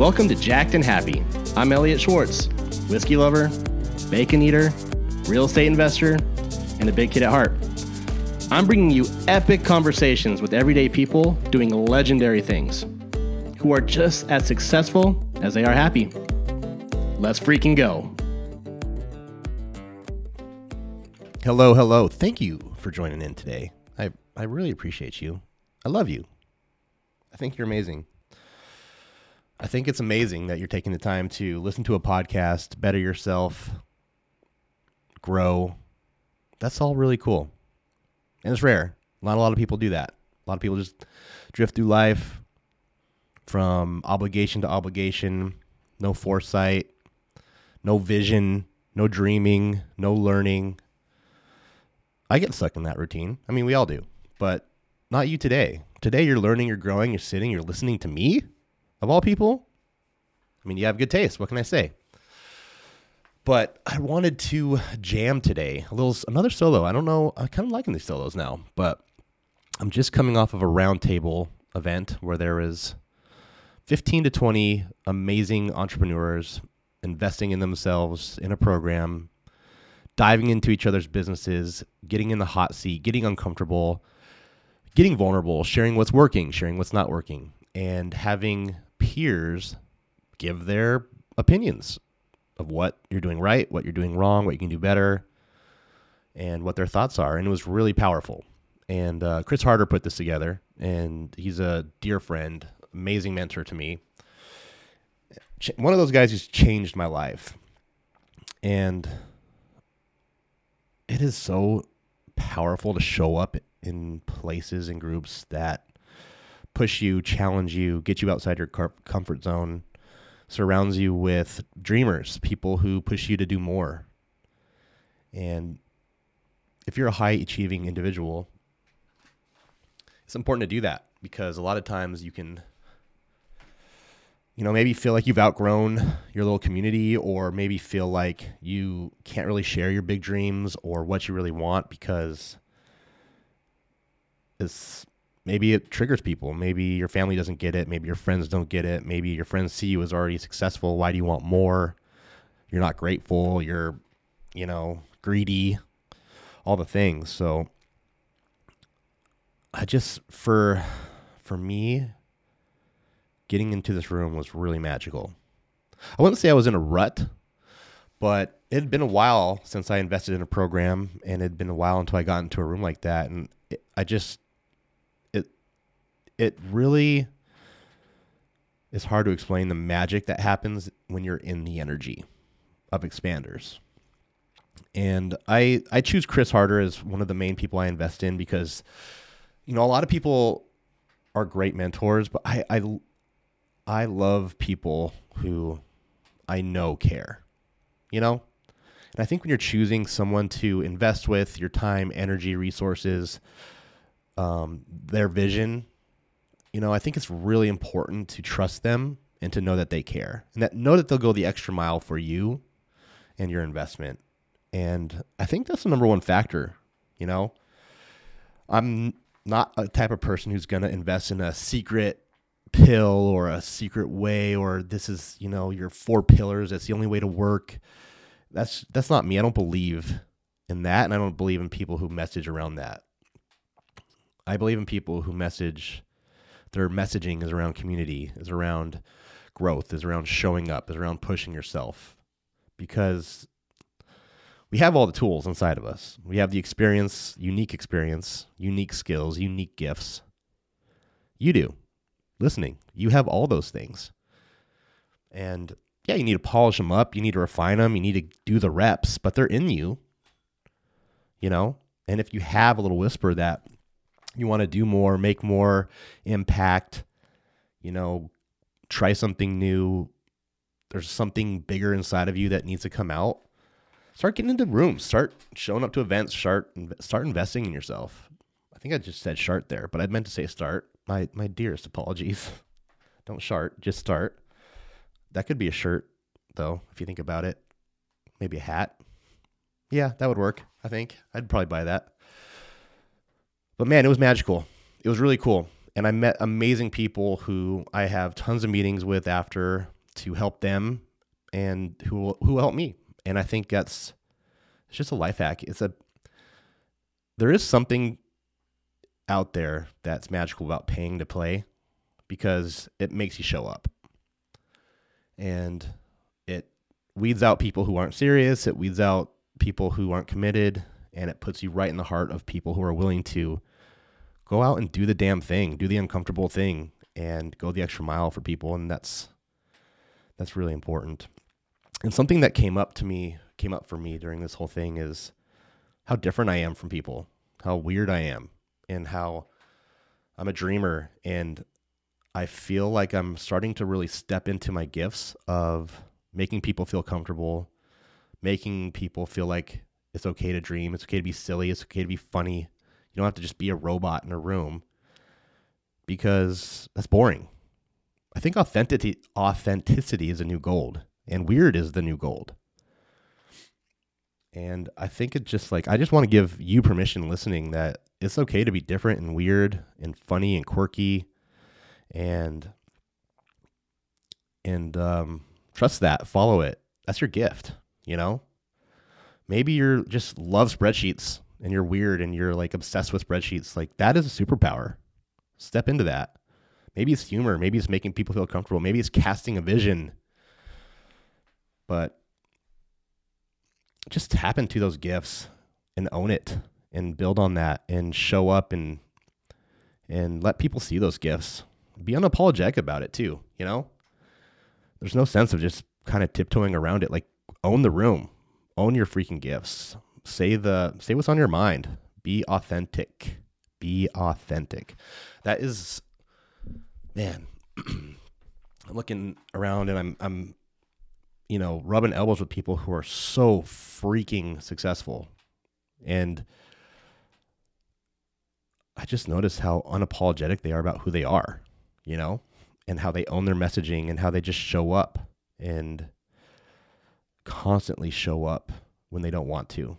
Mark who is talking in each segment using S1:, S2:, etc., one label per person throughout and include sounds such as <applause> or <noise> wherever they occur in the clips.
S1: Welcome to Jacked and Happy. I'm Elliot Schwartz, whiskey lover, bacon eater, real estate investor, and a big kid at heart. I'm bringing you epic conversations with everyday people doing legendary things who are just as successful as they are happy. Let's freaking go. Hello, hello. Thank you for joining in today. I, I really appreciate you. I love you. I think you're amazing. I think it's amazing that you're taking the time to listen to a podcast, better yourself, grow. That's all really cool. And it's rare. Not a lot of people do that. A lot of people just drift through life from obligation to obligation, no foresight, no vision, no dreaming, no learning. I get stuck in that routine. I mean, we all do, but not you today. Today, you're learning, you're growing, you're sitting, you're listening to me of all people, I mean, you have good taste. What can I say? But I wanted to jam today. A little another solo. I don't know. I'm kind of liking these solos now, but I'm just coming off of a roundtable event where there is 15 to 20 amazing entrepreneurs investing in themselves in a program, diving into each other's businesses, getting in the hot seat, getting uncomfortable, getting vulnerable, sharing what's working, sharing what's not working, and having peers give their opinions of what you're doing right, what you're doing wrong, what you can do better, and what their thoughts are. And it was really powerful. And uh, Chris Harder put this together, and he's a dear friend, amazing mentor to me. One of those guys who's changed my life. And it is so powerful to show up in places and groups that push you, challenge you, get you outside your comfort zone, surrounds you with dreamers, people who push you to do more. And if you're a high achieving individual, it's important to do that because a lot of times you can you know maybe feel like you've outgrown your little community or maybe feel like you can't really share your big dreams or what you really want because it's maybe it triggers people. Maybe your family doesn't get it. Maybe your friends don't get it. Maybe your friends see you as already successful. Why do you want more? You're not grateful. You're, you know, greedy, all the things. So I just, for, for me, getting into this room was really magical. I wouldn't say I was in a rut, but it had been a while since I invested in a program and it had been a while until I got into a room like that. And it, I just, it really is hard to explain the magic that happens when you're in the energy of expanders. And I I choose Chris Harder as one of the main people I invest in because you know a lot of people are great mentors, but I I I love people who I know care. You know? And I think when you're choosing someone to invest with your time, energy, resources, um, their vision, you know, I think it's really important to trust them and to know that they care and that know that they'll go the extra mile for you and your investment. And I think that's the number one factor, you know. I'm not a type of person who's going to invest in a secret pill or a secret way or this is, you know, your four pillars, that's the only way to work. That's that's not me. I don't believe in that and I don't believe in people who message around that. I believe in people who message their messaging is around community, is around growth, is around showing up, is around pushing yourself. Because we have all the tools inside of us. We have the experience, unique experience, unique skills, unique gifts. You do. Listening. You have all those things. And yeah, you need to polish them up. You need to refine them. You need to do the reps, but they're in you. You know? And if you have a little whisper that you want to do more, make more impact, you know, try something new. There's something bigger inside of you that needs to come out. Start getting into rooms. Start showing up to events. Start start investing in yourself. I think I just said start there, but I meant to say start. My my dearest apologies. <laughs> Don't start, just start. That could be a shirt, though, if you think about it. Maybe a hat. Yeah, that would work. I think I'd probably buy that. But man, it was magical. It was really cool. and I met amazing people who I have tons of meetings with after to help them and who who help me. And I think that's it's just a life hack. It's a there is something out there that's magical about paying to play because it makes you show up. And it weeds out people who aren't serious, it weeds out people who aren't committed, and it puts you right in the heart of people who are willing to go out and do the damn thing, do the uncomfortable thing and go the extra mile for people and that's that's really important. And something that came up to me, came up for me during this whole thing is how different I am from people, how weird I am, and how I'm a dreamer and I feel like I'm starting to really step into my gifts of making people feel comfortable, making people feel like it's okay to dream, it's okay to be silly, it's okay to be funny. You don't have to just be a robot in a room because that's boring. I think authenticity authenticity is a new gold and weird is the new gold. And I think it's just like I just want to give you permission listening that it's okay to be different and weird and funny and quirky and and um, trust that, follow it. That's your gift, you know? Maybe you're just love spreadsheets and you're weird and you're like obsessed with spreadsheets. Like that is a superpower. Step into that. Maybe it's humor, maybe it's making people feel comfortable, maybe it's casting a vision. But just tap into those gifts and own it and build on that and show up and and let people see those gifts be unapologetic about it too, you know? There's no sense of just kind of tiptoeing around it. Like own the room. Own your freaking gifts. Say the say what's on your mind. Be authentic. Be authentic. That is man. <clears throat> I'm looking around and I'm I'm you know, rubbing elbows with people who are so freaking successful. And I just noticed how unapologetic they are about who they are you know, and how they own their messaging and how they just show up and constantly show up when they don't want to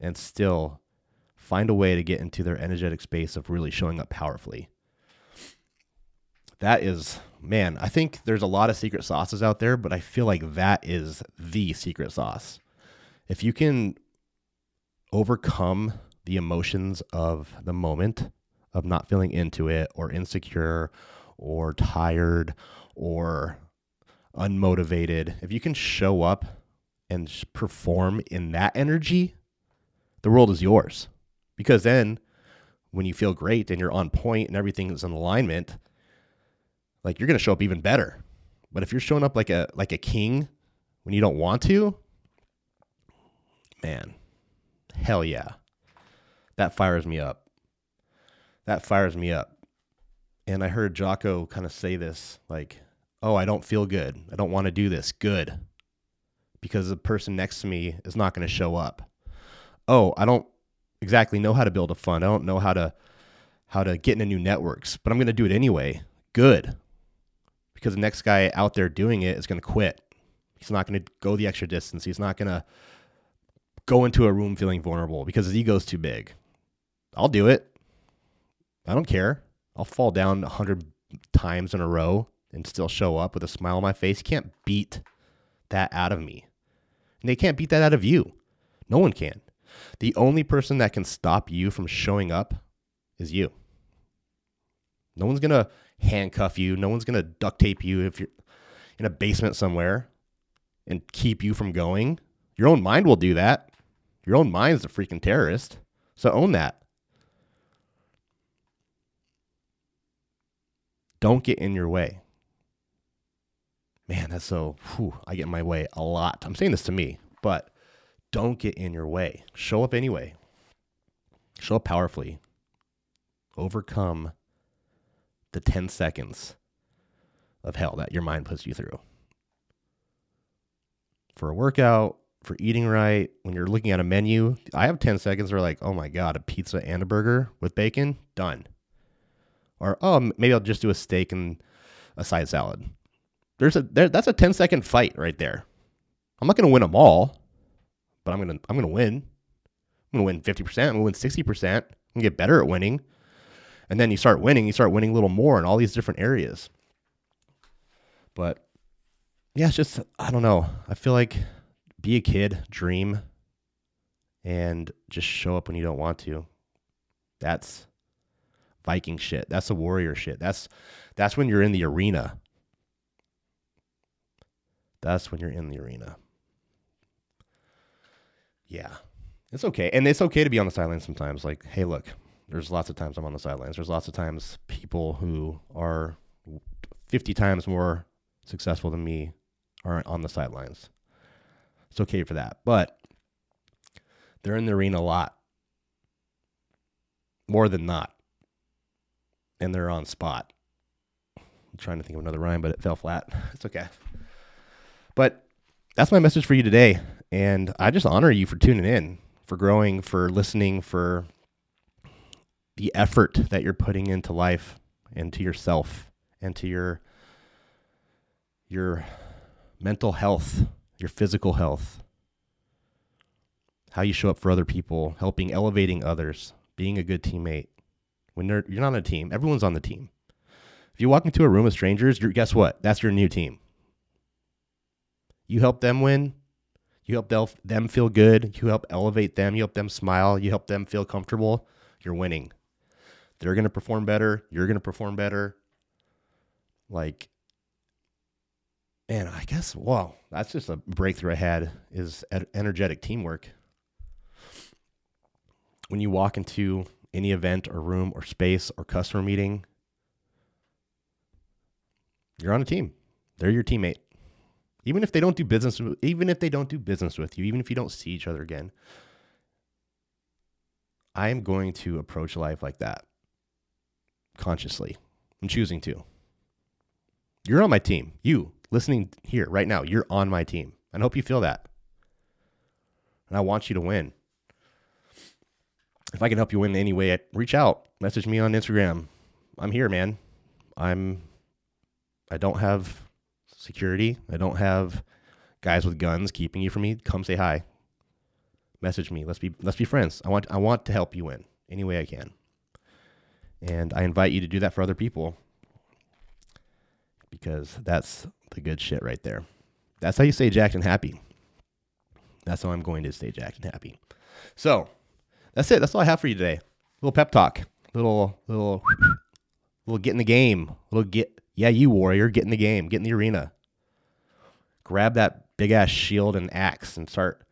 S1: and still find a way to get into their energetic space of really showing up powerfully. That is, man, I think there's a lot of secret sauces out there, but I feel like that is the secret sauce. If you can overcome the emotions of the moment of not feeling into it or insecure or tired or unmotivated, if you can show up and perform in that energy, the world is yours. Because then when you feel great and you're on point and everything is in alignment, like you're going to show up even better. But if you're showing up like a like a king when you don't want to, man, hell yeah. That fires me up that fires me up. And I heard Jocko kind of say this like, oh, I don't feel good. I don't want to do this. Good. Because the person next to me is not going to show up. Oh, I don't exactly know how to build a fund. I don't know how to how to get into new networks, but I'm going to do it anyway. Good. Because the next guy out there doing it is going to quit. He's not going to go the extra distance. He's not going to go into a room feeling vulnerable because his ego's too big. I'll do it. I don't care. I'll fall down a hundred times in a row and still show up with a smile on my face. You can't beat that out of me. And they can't beat that out of you. No one can. The only person that can stop you from showing up is you. No one's going to handcuff you. No one's going to duct tape you if you're in a basement somewhere and keep you from going. Your own mind will do that. Your own mind's a freaking terrorist. So own that. Don't get in your way. Man, that's so, whew, I get in my way a lot. I'm saying this to me, but don't get in your way. Show up anyway. Show up powerfully. Overcome the 10 seconds of hell that your mind puts you through. For a workout, for eating right, when you're looking at a menu, I have 10 seconds where like, oh my God, a pizza and a burger with bacon, done. Or oh, maybe I'll just do a steak and a side salad. There's a there, that's a 10 second fight right there. I'm not going to win them all, but I'm to I'm to win. I'm to win 50%, I'm to win 60%. I'm to get better at winning. And then you start winning, you start winning a little more in all these different areas. But yeah, it's just, I don't know. I feel like be a kid, dream, and just show up when you don't want to. That's Viking shit. That's the warrior shit. That's that's when you're in the arena. That's when you're in the arena. Yeah. It's okay. And it's okay to be on the sidelines sometimes. Like, hey, look, there's lots of times I'm on the sidelines. There's lots of times people who are 50 times more successful than me are on the sidelines. It's okay for that. But they're in the arena a lot. More than not. And they're on spot. I'm trying to think of another rhyme, but it fell flat. <laughs> It's okay. But that's my message for you today. And I just honor you for tuning in, for growing, for listening, for the effort that you're putting into life and to yourself and to your your mental health, your physical health, how you show up for other people, helping elevating others, being a good teammate. When you're you're not on a team, everyone's on the team. If you walk into a room of strangers, guess what? That's your new team. You help them win. You help them feel good. You help elevate them. You help them smile. You help them feel comfortable. You're winning. They're going to perform better. You're going to perform better. Like, man, I guess, wow, that's just a breakthrough I had is energetic teamwork. When you walk into any event or room or space or customer meeting, you're on a team. They're your teammate. Even if they don't do business, even if they don't do business with you, even if you don't see each other again, I am going to approach life like that consciously. I'm choosing to. You're on my team. You listening here right now, you're on my team. I hope you feel that. And I want you to win. If I can help you win in any way, reach out. Message me on Instagram. I'm here, man. I'm I don't have security. I don't have guys with guns keeping you from me. Come say hi. Message me. Let's be let's be friends. I want I want to help you win any way I can. And I invite you to do that for other people because that's the good shit right there. That's how you stay jacked and happy. That's how I'm going to stay jacked and happy. So that's it. That's all I have for you today. A Little pep talk. Little little little get in the game. Little get yeah, you warrior, get in the game, get in the arena. Grab that big ass shield and axe and start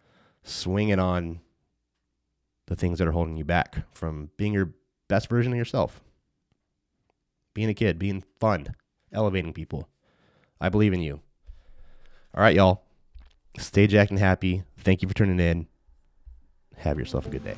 S1: swinging on the things that are holding you back from being your best version of yourself. Being a kid, being fun, elevating people. I believe in you. All right, y'all. Stay jacked and happy. Thank you for tuning in. Have yourself a good day.